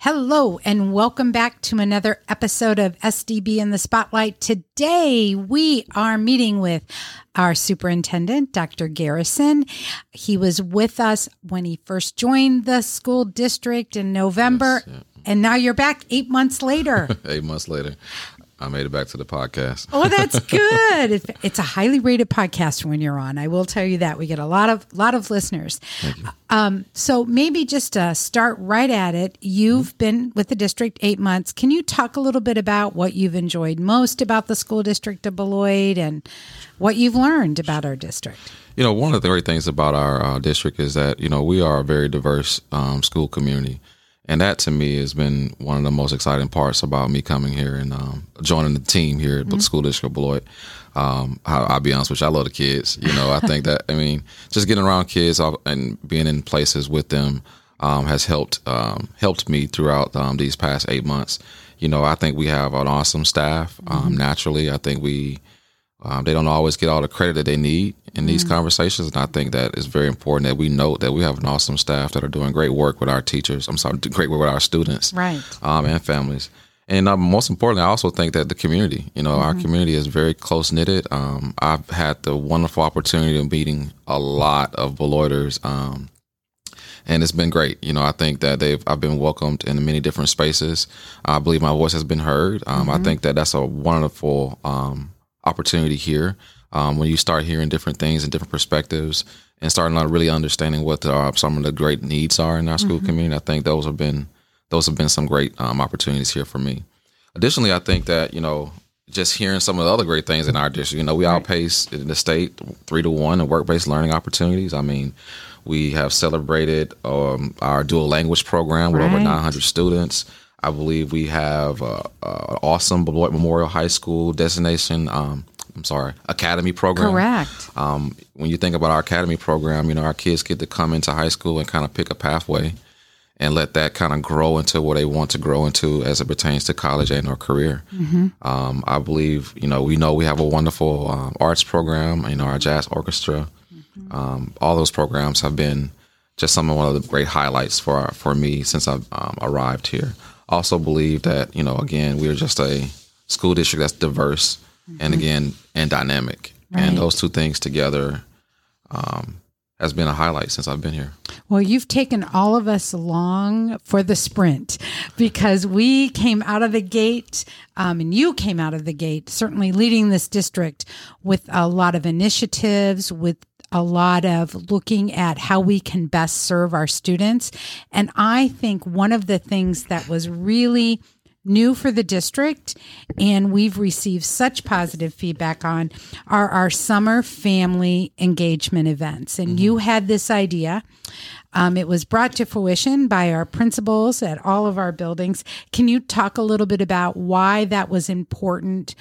Hello, and welcome back to another episode of SDB in the Spotlight. Today, we are meeting with our superintendent, Dr. Garrison. He was with us when he first joined the school district in November, Yes, and now you're back eight months later. Eight months later, I made it back to the podcast. Oh, that's good. It's a highly rated podcast when you're on. I will tell you that we get a lot of lot of listeners. Um, so maybe just to start right at it, you've been with the district eight months. Can you talk a little bit about what you've enjoyed most about the school district of Beloit and what you've learned about our district? You know, one of the great things about our uh, district is that you know we are a very diverse um, school community, and that to me has been one of the most exciting parts about me coming here and um, joining the team here at the school district of Beloit. Um, I, I'll be honest with you, I love the kids. You know, I think that I mean, just getting around kids and being in places with them um, has helped um, helped me throughout um, these past eight months. You know, I think we have an awesome staff. Um, naturally, I think we um, they don't always get all the credit that they need in these conversations, and I think that it's very important that we note that we have an awesome staff that are doing great work with our teachers. I'm sorry, great work with our students, Right. um, and families. And um, most importantly, I also think that the community, you know, our community is very close knitted. Um, I've had the wonderful opportunity of meeting a lot of Beloiters, um, and it's been great. You know, I think that they've I've been welcomed in many different spaces. I believe my voice has been heard. Um, I think that that's a wonderful um, opportunity here. Um, when you start hearing different things and different perspectives, and starting to really understanding what the, uh, some of the great needs are in our school community, I think those have been those have been some great um, opportunities here for me. Additionally, I think that you know just hearing some of the other great things in our district. You know, we outpace in the state three to one in work-based learning opportunities. I mean, we have celebrated um, our dual language program with over 900 students. I believe we have uh, uh, awesome Beloit Memorial High School destination. Um, I'm sorry, academy program. Correct. Um, when you think about our academy program, you know, our kids get to come into high school and kind of pick a pathway and let that kind of grow into what they want to grow into as it pertains to college and or career. Um, I believe, you know, we know we have a wonderful um, arts program, you know, our jazz orchestra. Um, all those programs have been just some of one of the great highlights for our, for me since I've um, arrived here. Also believe that, you know, again, we're just a school district that's diverse and again, and dynamic. Right. And those two things together um, has been a highlight since I've been here. Well, you've taken all of us along for the sprint because we came out of the gate, um, and you came out of the gate, certainly leading this district with a lot of initiatives, with a lot of looking at how we can best serve our students. And I think one of the things that was really new for the district and we've received such positive feedback on are our summer family engagement events. And you had this idea. Um, it was brought to fruition by our principals at all of our buildings. Can you talk a little bit about why that was important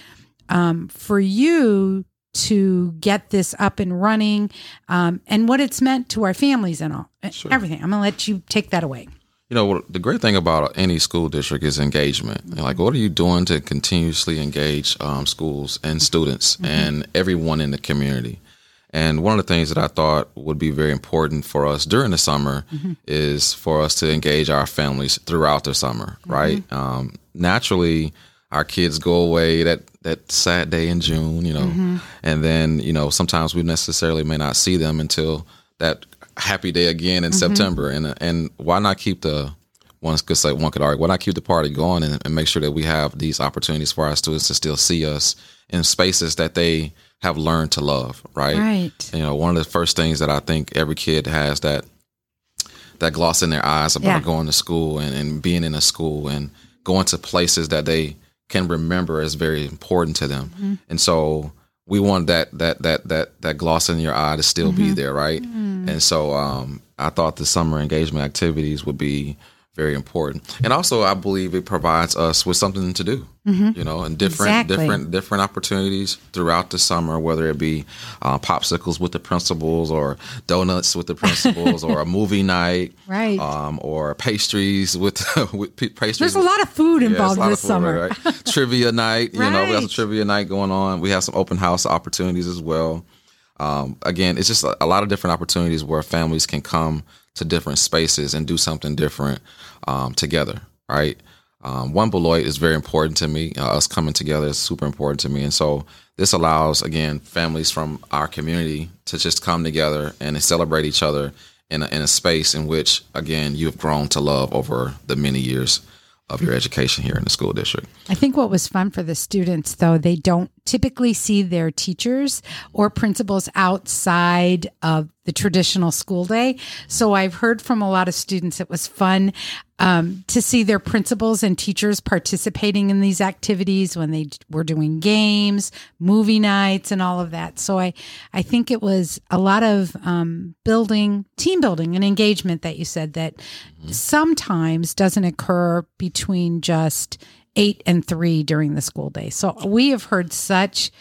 um, for you to get this up and running um, and what it's meant to our families and all everything. I'm going to let you take that away. You know, the great thing about any school district is engagement. And, Like, what are you doing to continuously engage um, schools and students and everyone in the community? And one of the things that I thought would be very important for us during the summer is for us to engage our families throughout the summer, right? Um, naturally, our kids go away. That that sad day in June, you know, mm-hmm. and then you know sometimes we necessarily may not see them until that happy day again in mm-hmm. September. And and why not keep the one could say one could argue why not keep the party going and, and make sure that we have these opportunities for our students to still see us in spaces that they have learned to love, right? right You know, one of the first things that I think every kid has that that gloss in their eyes about Yeah. going to school and, and being in a school and going to places that they can remember as very important to them. Mm-hmm. And so we want that that that that that gloss in your eye to still Mm-hmm. be there, right? And so um, I thought the summer engagement activities would be very important. And also I believe it provides us with something to do. You know, and different Mm-hmm. Exactly. different different opportunities throughout the summer, whether it be uh, popsicles with the principals or donuts with the principals or a movie night, Right. Um, or pastries with with pastries. There's a lot of food Yeah, involved this food, summer. right, right. trivia night. You know, we have some trivia night going on. We have some open house opportunities as well. Um, again, it's just a, a lot of different opportunities where families can come to different spaces and do something different um, together. right? Um, one Beloit is very important to me. Uh, us coming together is super important to me, and so this allows again families from our community to just come together and celebrate each other in a, in a space in which again you have grown to love over the many years of your education here in the school district. I think what was fun for the students, though, they don't typically see their teachers or principals outside of the traditional school day. So I've heard from a lot of students it was fun um, to see their principals and teachers participating in these activities when they were doing games, movie nights, and all of that. So I, I think it was a lot of um, building, team building, and engagement that you said that sometimes doesn't occur between just eight and three during the school day. So we have heard such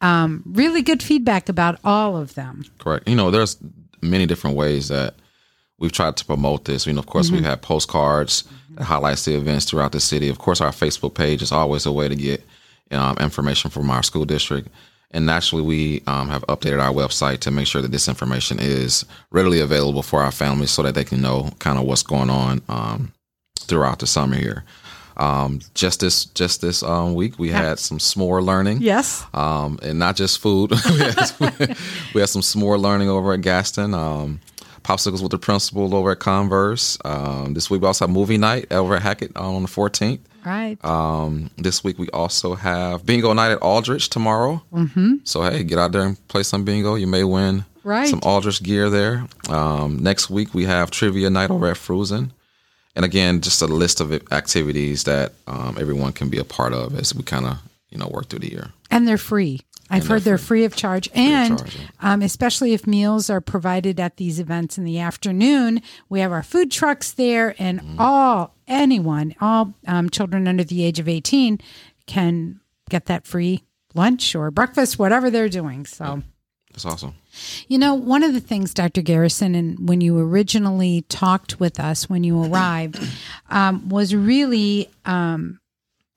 um, really good feedback about all of them. Correct. You know, there's many different ways that we've tried to promote this. You know, of course, mm-hmm. we've had postcards that highlights the events throughout the city. Of course, our Facebook page is always a way to get um, information from our school district. And naturally, we um, have updated our website to make sure that this information is readily available for our families so that they can know kind of what's going on um, throughout the summer here. Um, just this just this um, week, we had some s'more learning. Yes. Um, and not just food. we, had, we, had, some s'more learning over at Gaston. Um, popsicles with the principal over at Converse. Um, this week we also have movie night over at Hackett on the 14th. Right. Um, this week we also have bingo night at Aldrich tomorrow. Mm-hmm. So hey, get out there and play some bingo. You may win right. some Aldrich gear there. next week we have trivia night over at Fruzen and again, just a list of activities that um, everyone can be a part of as we kind of you know work through the year. And they're free. I've heard they're free, free of charge, free and of charge, yeah. um, especially if meals are provided at these events in the afternoon, we have our food trucks there, and mm. all anyone, all um, children under the age of eighteen, can get that free lunch or breakfast, whatever they're doing. So. Yeah. That's awesome. You know, one of the things, Dr. Garrison, and when you originally talked with us when you arrived, um, was really um,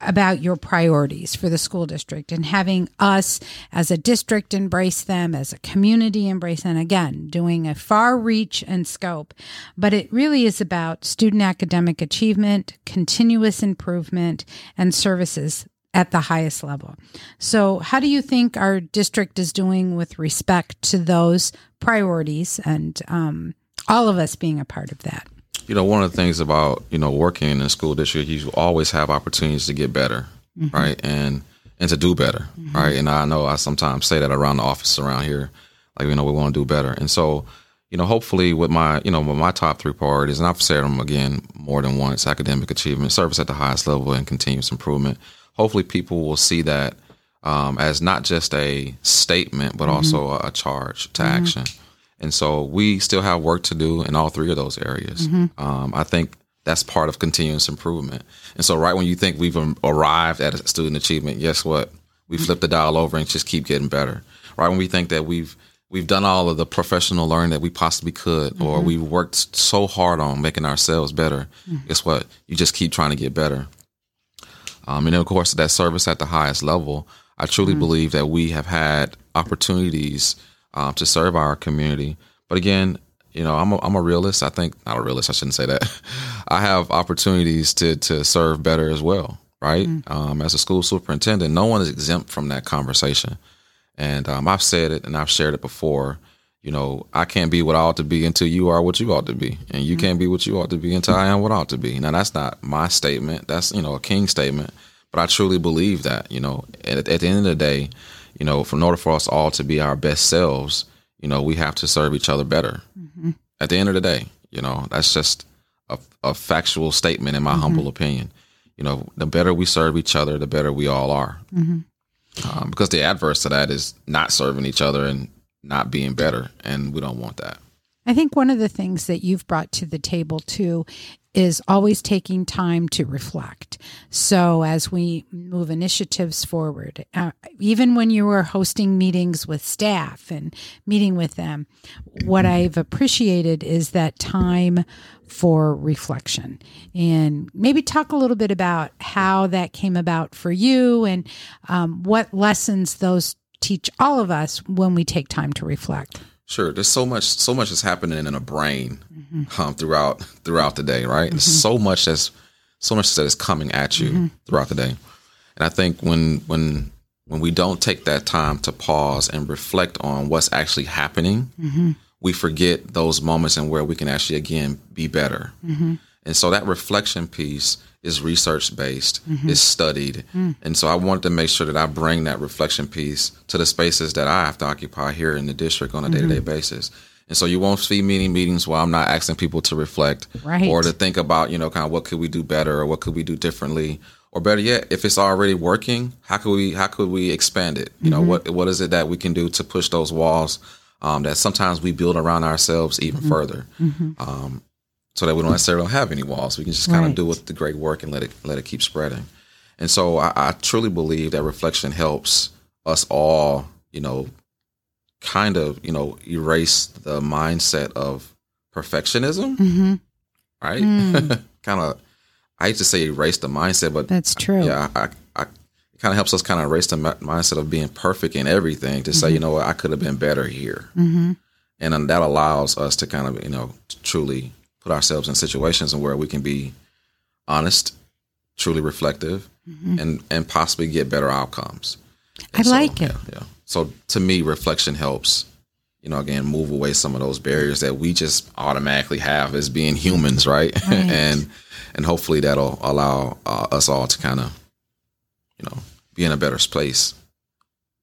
about your priorities for the school district and having us as a district embrace them, as a community embrace them. Again, doing a far reach and scope. But it really is about student academic achievement, continuous improvement, and services at the highest level. So, how do you think our district is doing with respect to those priorities and um, all of us being a part of that? You know, one of the things about you know working in a school district, you always have opportunities to get better, mm-hmm. right, and and to do better, mm-hmm. right. And I know I sometimes say that around the office around here, like you know we want to do better, and so you know, hopefully with my, you know, with my top three priorities, and I've said them again more than once: academic achievement, service at the highest level, and continuous improvement hopefully people will see that um, as not just a statement, but mm-hmm. also a, a, charge to mm-hmm. action. And so we still have work to do in all three of those areas. Mm-hmm. Um, I think that's part of continuous improvement. And so, right when you think we've arrived at student achievement, guess what? We flip the dial over and just keep getting better. Right when we think that we've we've done all of the professional learning that we possibly could, or mm-hmm. we've worked so hard on making ourselves better, mm-hmm. guess what? You just keep trying to get better. Um, and of course, that service at the highest level, I truly mm-hmm. believe that we have had opportunities um, to serve our community. But again, you know, I'm a, I'm a realist. I think not a realist. I shouldn't say that. I have opportunities to to serve better as well, right? Mm-hmm. Um, as a school superintendent, no one is exempt from that conversation. And um, I've said it and I've shared it before you know, I can't be what I ought to be until you are what you ought to be. And you mm-hmm. can't be what you ought to be until I am what I ought to be. Now, that's not my statement. That's, you know, a king statement. But I truly believe that, you know, at, at the end of the day, you know, for in order for us all to be our best selves, you know, we have to serve each other better. Mm-hmm. At the end of the day, you know, that's just a, a factual statement in my mm-hmm. humble opinion. You know, the better we serve each other, the better we all are. Mm-hmm. Um, because the adverse to that is not serving each other and not being better. And we don't want that. I think one of the things that you've brought to the table too is always taking time to reflect. So, as we move initiatives forward, uh, even when you are hosting meetings with staff and meeting with them, what I've appreciated is that time for reflection. And maybe talk a little bit about how that came about for you and um, what lessons those teach all of us when we take time to reflect. Sure. There's so much so much is happening in a brain mm-hmm. um, throughout throughout the day, right? Mm-hmm. so much that's so much that is coming at you mm-hmm. throughout the day. And I think when when when we don't take that time to pause and reflect on what's actually happening, mm-hmm. we forget those moments and where we can actually again be better. Mm-hmm. And so that reflection piece is research based, mm-hmm. is studied. Mm. And so I wanted to make sure that I bring that reflection piece to the spaces that I have to occupy here in the district on a day to day basis. And so you won't see many meetings where I'm not asking people to reflect right. or to think about, you know, kind of what could we do better or what could we do differently or better yet, if it's already working, how could we how could we expand it? You mm-hmm. know, what what is it that we can do to push those walls um, that sometimes we build around ourselves even mm-hmm. further, mm-hmm. Um, so that we don't necessarily have any walls. We can just kind right. of do with the great work and let it let it keep spreading. And so I, I truly believe that reflection helps us all, you know, kind of you know erase the mindset of perfectionism, mm-hmm. right? Mm. kind of I hate to say erase the mindset, but that's true. Yeah, I, I, it kind of helps us kind of erase the mindset of being perfect in everything to mm-hmm. say, you know what, I could have been better here, mm-hmm. and then that allows us to kind of you know truly put ourselves in situations where we can be honest, truly reflective, mm-hmm. and and possibly get better outcomes. And I so, like it. Yeah, yeah. So to me, reflection helps you know, again, move away some of those barriers that we just automatically have as being humans, right? right. and and hopefully that'll allow uh, us all to kind of, you know, be in a better place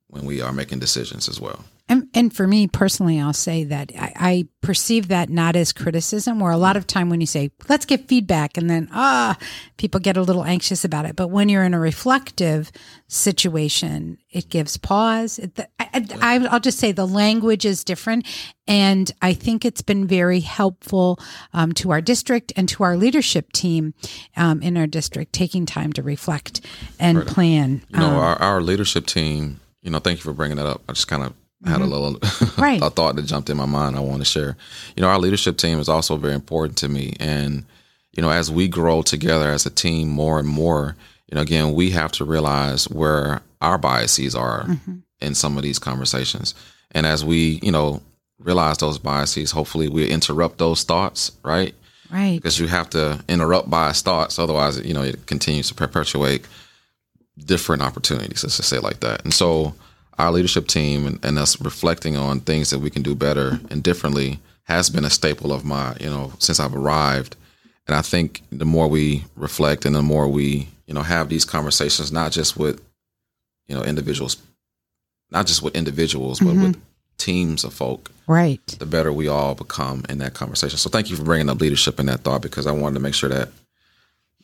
when we are making decisions as well. And, and for me personally, I'll say that I, I, perceive that not as criticism, where a lot of time when you say, let's get feedback, and then, ah, people get a little anxious about it. But when you're in a reflective situation, it gives pause. It, I, will just say the language is different. And I think it's been very helpful um, to our district and to our leadership team um, in our district, taking time to reflect and right. plan. You know, um, our, our leadership team, you know, thank you for bringing that up. I just kind of I had a mm-hmm. little right. a thought that jumped in my mind I want to share. You know, our leadership team is also very important to me. And, you know, as we grow together as a team more and more, you know, again, we have to realize where our biases are mm-hmm. in some of these conversations. And as we, you know, realize those biases, hopefully we interrupt those thoughts, right? Right. Because you have to interrupt biased thoughts. Otherwise, you know, it continues to perpetuate different opportunities, let's just say like that. And so, our leadership team and, and, us reflecting on things that we can do better and differently has been a staple of my, you know, since I've arrived. And I think the more we reflect and the more we, you know, have these conversations, not just with, you know, individuals, not just with individuals, but mm-hmm. with teams of folk, right? The better we all become in that conversation. So thank you for bringing up leadership in that thought because I wanted to make sure that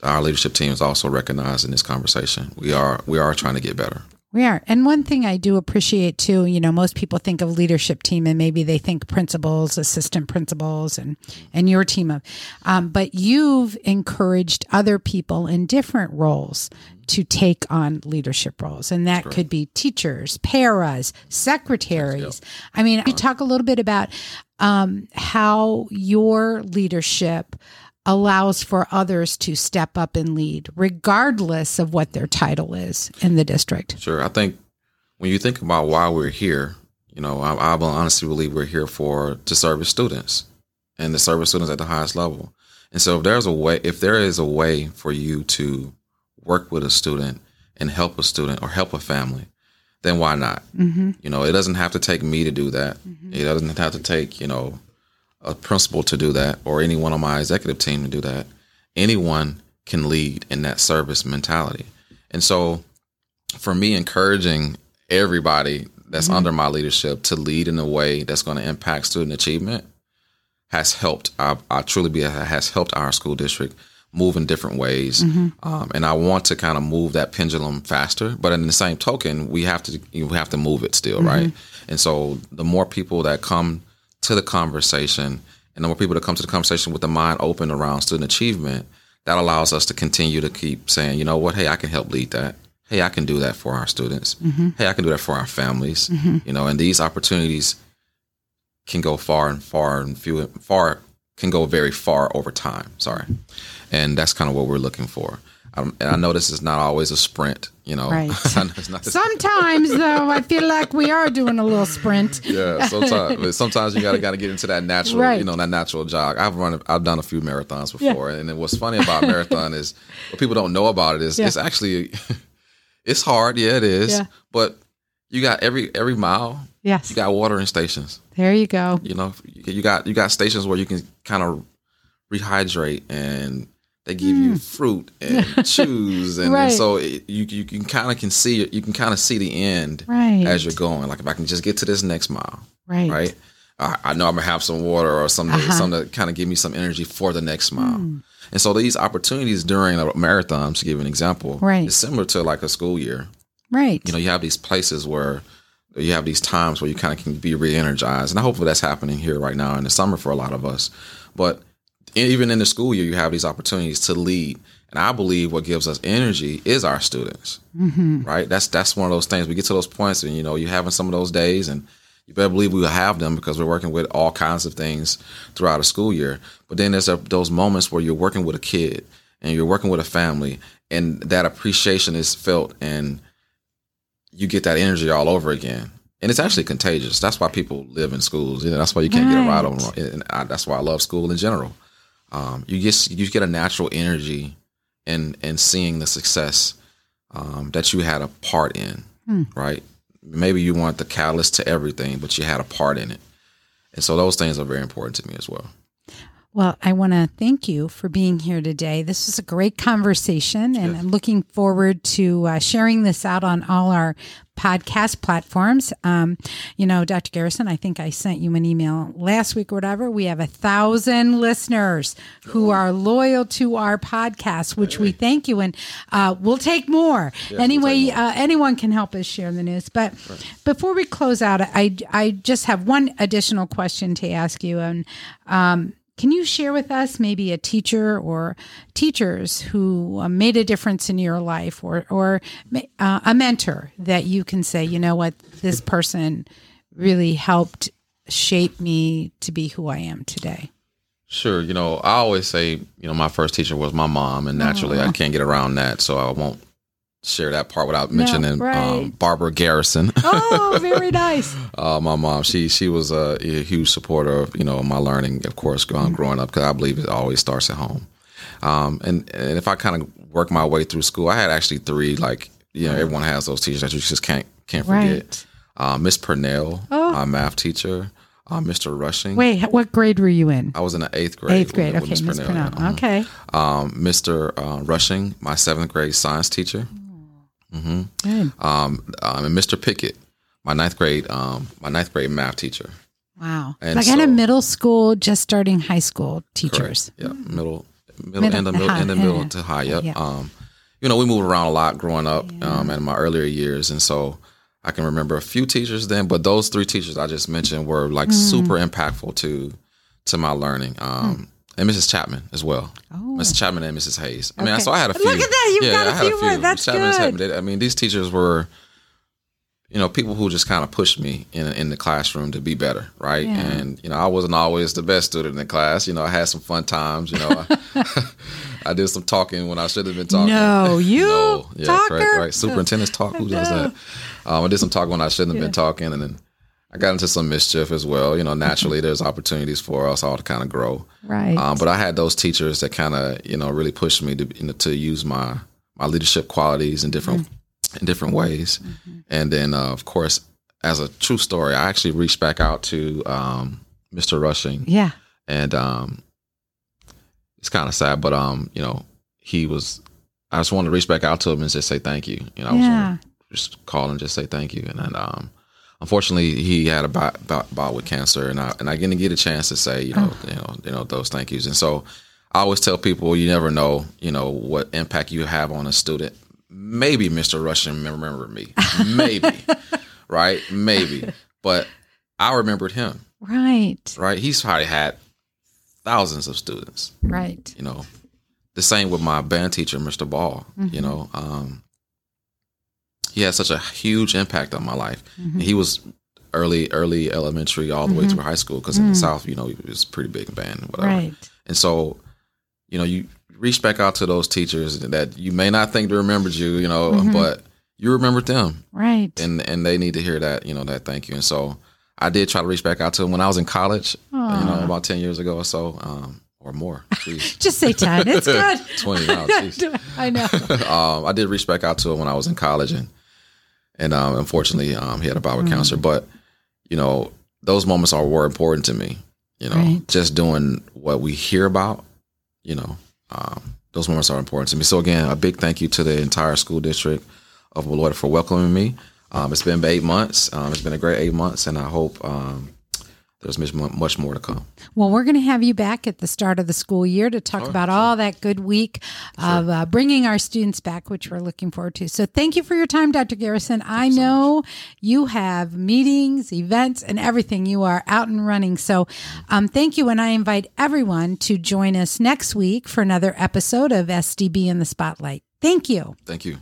our leadership team is also recognized in this conversation. We are we are trying to get better. We are. And one thing I do appreciate too, you know, most people think of leadership team and maybe they think principals, assistant principals, and and your team of, um, but you've encouraged other people in different roles to take on leadership roles, and that could be teachers, paras, secretaries. I mean, you talk a little bit about um, how your leadership allows for others to step up and lead, regardless of what their title is in the district. Sure. I think when you think about why we're here, you know, I, I honestly believe we're here for to service students and to service students at the highest level. And so if there's a way, if there is a way for you to work with a student and help a student or help a family, then why not? Mm-hmm. You know, it doesn't have to take me to do that. Mm-hmm. It doesn't have to take, you know, a principal to do that or anyone on my executive team to do that. Anyone can lead in that service mentality. And so for me, encouraging everybody that's mm-hmm. under my leadership to lead in a way that's going to impact student achievement has helped. I, I truly be has helped our school district move in different ways. Mm-hmm. Um, and I want to kind of move that pendulum faster. But in the same token, we have to we have to move it still, mm-hmm. right? And so the more people that come to the conversation and the more people that come to the conversation with the mind open around student achievement, that allows us to continue to keep saying, you know what, hey, I can help lead that. Hey, I can do that for our students. Mm-hmm. Hey, I can do that for our families. Mm-hmm. You know, and these opportunities can go far and far and few far can go very far over time. Sorry, and that's kind of what we're looking for. Um, and I know this is not always a sprint, you know. Right. Sometimes, though, I feel like we are doing a little sprint. yeah, sometimes sometimes you gotta gotta get into that natural, Right. you know, that natural jog. I've run, I've done a few marathons before, and then what's funny about marathon is what people don't know about it is Yeah. it's actually it's hard. Yeah, it is. Yeah. But you got every every mile, Yes. you got watering stations. There you go. You know, you got you got stations where you can kind of rehydrate and they give you fruit and chews and. Right. and so it, you you can kind of can see you can kind of see the end Right. as you're going. Like if I can just get to this next mile, Right. right? I, I know I'm gonna have some water or something, Uh-huh. something to kind of give me some energy for the next mile. And so these opportunities during a marathon, to give an example, Right. is similar to like a school year. Right. You know, you have these places where you have these times where you kind of can be re-energized, and hopefully that's happening here right now in the summer for a lot of us. But even in the school year, you have these opportunities to lead. And I believe what gives us energy is our students, Mm-hmm. right? That's that's one of those things. We get to those points, and you know, you're having some of those days, and you better believe we will have them because we're working with all kinds of things throughout a school year. But then there's a, those moments where you're working with a kid and you're working with a family, and that appreciation is felt, and you get that energy all over again. And it's actually contagious. That's why people live in schools. You know, that's why you can't get a ride on. Right. And I, that's why I love school in general. Um, you get you get a natural energy in in seeing the success um, that you had a part in, Hmm. right? Maybe you weren't the catalyst to everything, but you had a part in it, and so those things are very important to me as well. Well, I want to thank you for being here today. This was a great conversation, and I'm looking forward to uh, sharing this out on all our podcast platforms. Um, you know, Dr. Garrison, I think I sent you an email last week or whatever. We have a thousand listeners who are loyal to our podcast, which we thank you, and uh, we'll take more. anyway, Uh, anyone can help us share the news. But before we close out, I I just have one additional question to ask you, and um, can you share with us maybe a teacher or teachers who uh, made a difference in your life, or or uh, a mentor that you can say, you know what, this person really helped shape me to be who I am today. Sure. You know, I always say, you know, my first teacher was my mom, and naturally I can't get around that, so I won't share that part without mentioning um, right. Barbara Garrison. Oh, very nice. uh, my mom, she she was a, a huge supporter of you know my learning, of course, growing, growing up because I believe it always starts at home. Um, and and if I kind of work my way through school, I had actually three like you know everyone has those teachers that you just can't can't forget. Right. Uh, Miss Purnell, Oh. my math teacher, uh, Mr. Rushing. Wait, what grade were you in? I was in the eighth grade. Eighth grade. with- Okay, Miss Purnell, Purnell. yeah. Okay. Um, Mr. Uh, Rushing, my seventh grade science teacher, Good. um, um, and Mr. Pickett, my ninth grade, um, my ninth grade math teacher. Wow. And like so- middle school, just starting high school teachers. Yeah, middle, middle, Middle- and the middle, high, and the middle yeah. to high. Yep. Yeah. Um, you know, we moved around a lot growing up, um, in my earlier years, and so I can remember a few teachers then, but those three teachers I just mentioned were like Mm. super impactful to to my learning. Um, and Mrs. Chapman as well. Oh. Mrs. Chapman and Mrs. Hayes. I mean, Okay. so I had a few. Look few. at that, you've got a I had few more. That's Chapman good. They- I mean, these teachers were, you know, people who just kind of pushed me in in the classroom to be better, right? Yeah. And you know, I wasn't always the best student in the class. You know, I had some fun times. You know, I, I did some talking when I should have been talking. No, you No, yeah, talker? correct, right. Superintendent's talk. Who does that? Um, I did some talking when I shouldn't have been talking, and then I got into some mischief as well. You know, naturally, there's opportunities for us all to kind of grow. Right. Um, but I had those teachers that kind of you know really pushed me to you know, to use my my leadership qualities in different in different ways, and then uh, of course, as a true story, I actually reached back out to um, Mr. Rushing, yeah. and um, it's kind of sad, but um, you know, he was. I just wanted to reach back out to him and just say thank you. You know, I was Yeah. gonna just call and just say thank you, and then um, unfortunately, he had a bout, bout, with cancer, and I and I didn't get a chance to say you know you know you know those thank yous, and so I always tell people you never know you know what impact you have on a student. Maybe Mr. Rushing remembered me, maybe, right, maybe, but I remembered him, Right. right. He's probably had thousands of students, Right. you know. The same with my band teacher, Mr. Ball. Mm-hmm. You know, um, he had such a huge impact on my life. Mm-hmm. And he was early, early elementary, all the way through high school. Because in the South, you know, it was a pretty big band, whatever. Mm-hmm. Right. And so, you know, you reach back out to those teachers that you may not think they remembered you, you know, mm-hmm. but you remembered them, right? And and they need to hear that, you know, that thank you. And so I did try to reach back out to them when I was in college, Aww. you know, about ten years ago or so. Um, or more. Just say 10. It's good. 20 now. I know. um, I did reach back out to him when I was in college and and um, unfortunately um, he had a Bible mm. counselor. But, you know, those moments are were important to me. You know, right. just doing what we hear about, you know, um, those moments are important to me. So again, a big thank you to the entire school district of Beloit for welcoming me. Um, it's been eight months. Um, it's been a great eight months, and I hope um, there's much, much more to come. Well, we're going to have you back at the start of the school year to talk oh, about sure. all that good week sure. of uh, bringing our students back, which we're looking forward to. So, thank you for your time, Dr. Garrison. I know you have meetings, events, and everything. You are out and running. So, um, thank you. And I invite everyone to join us next week for another episode of SDB in the Spotlight. Thank you. Thank you.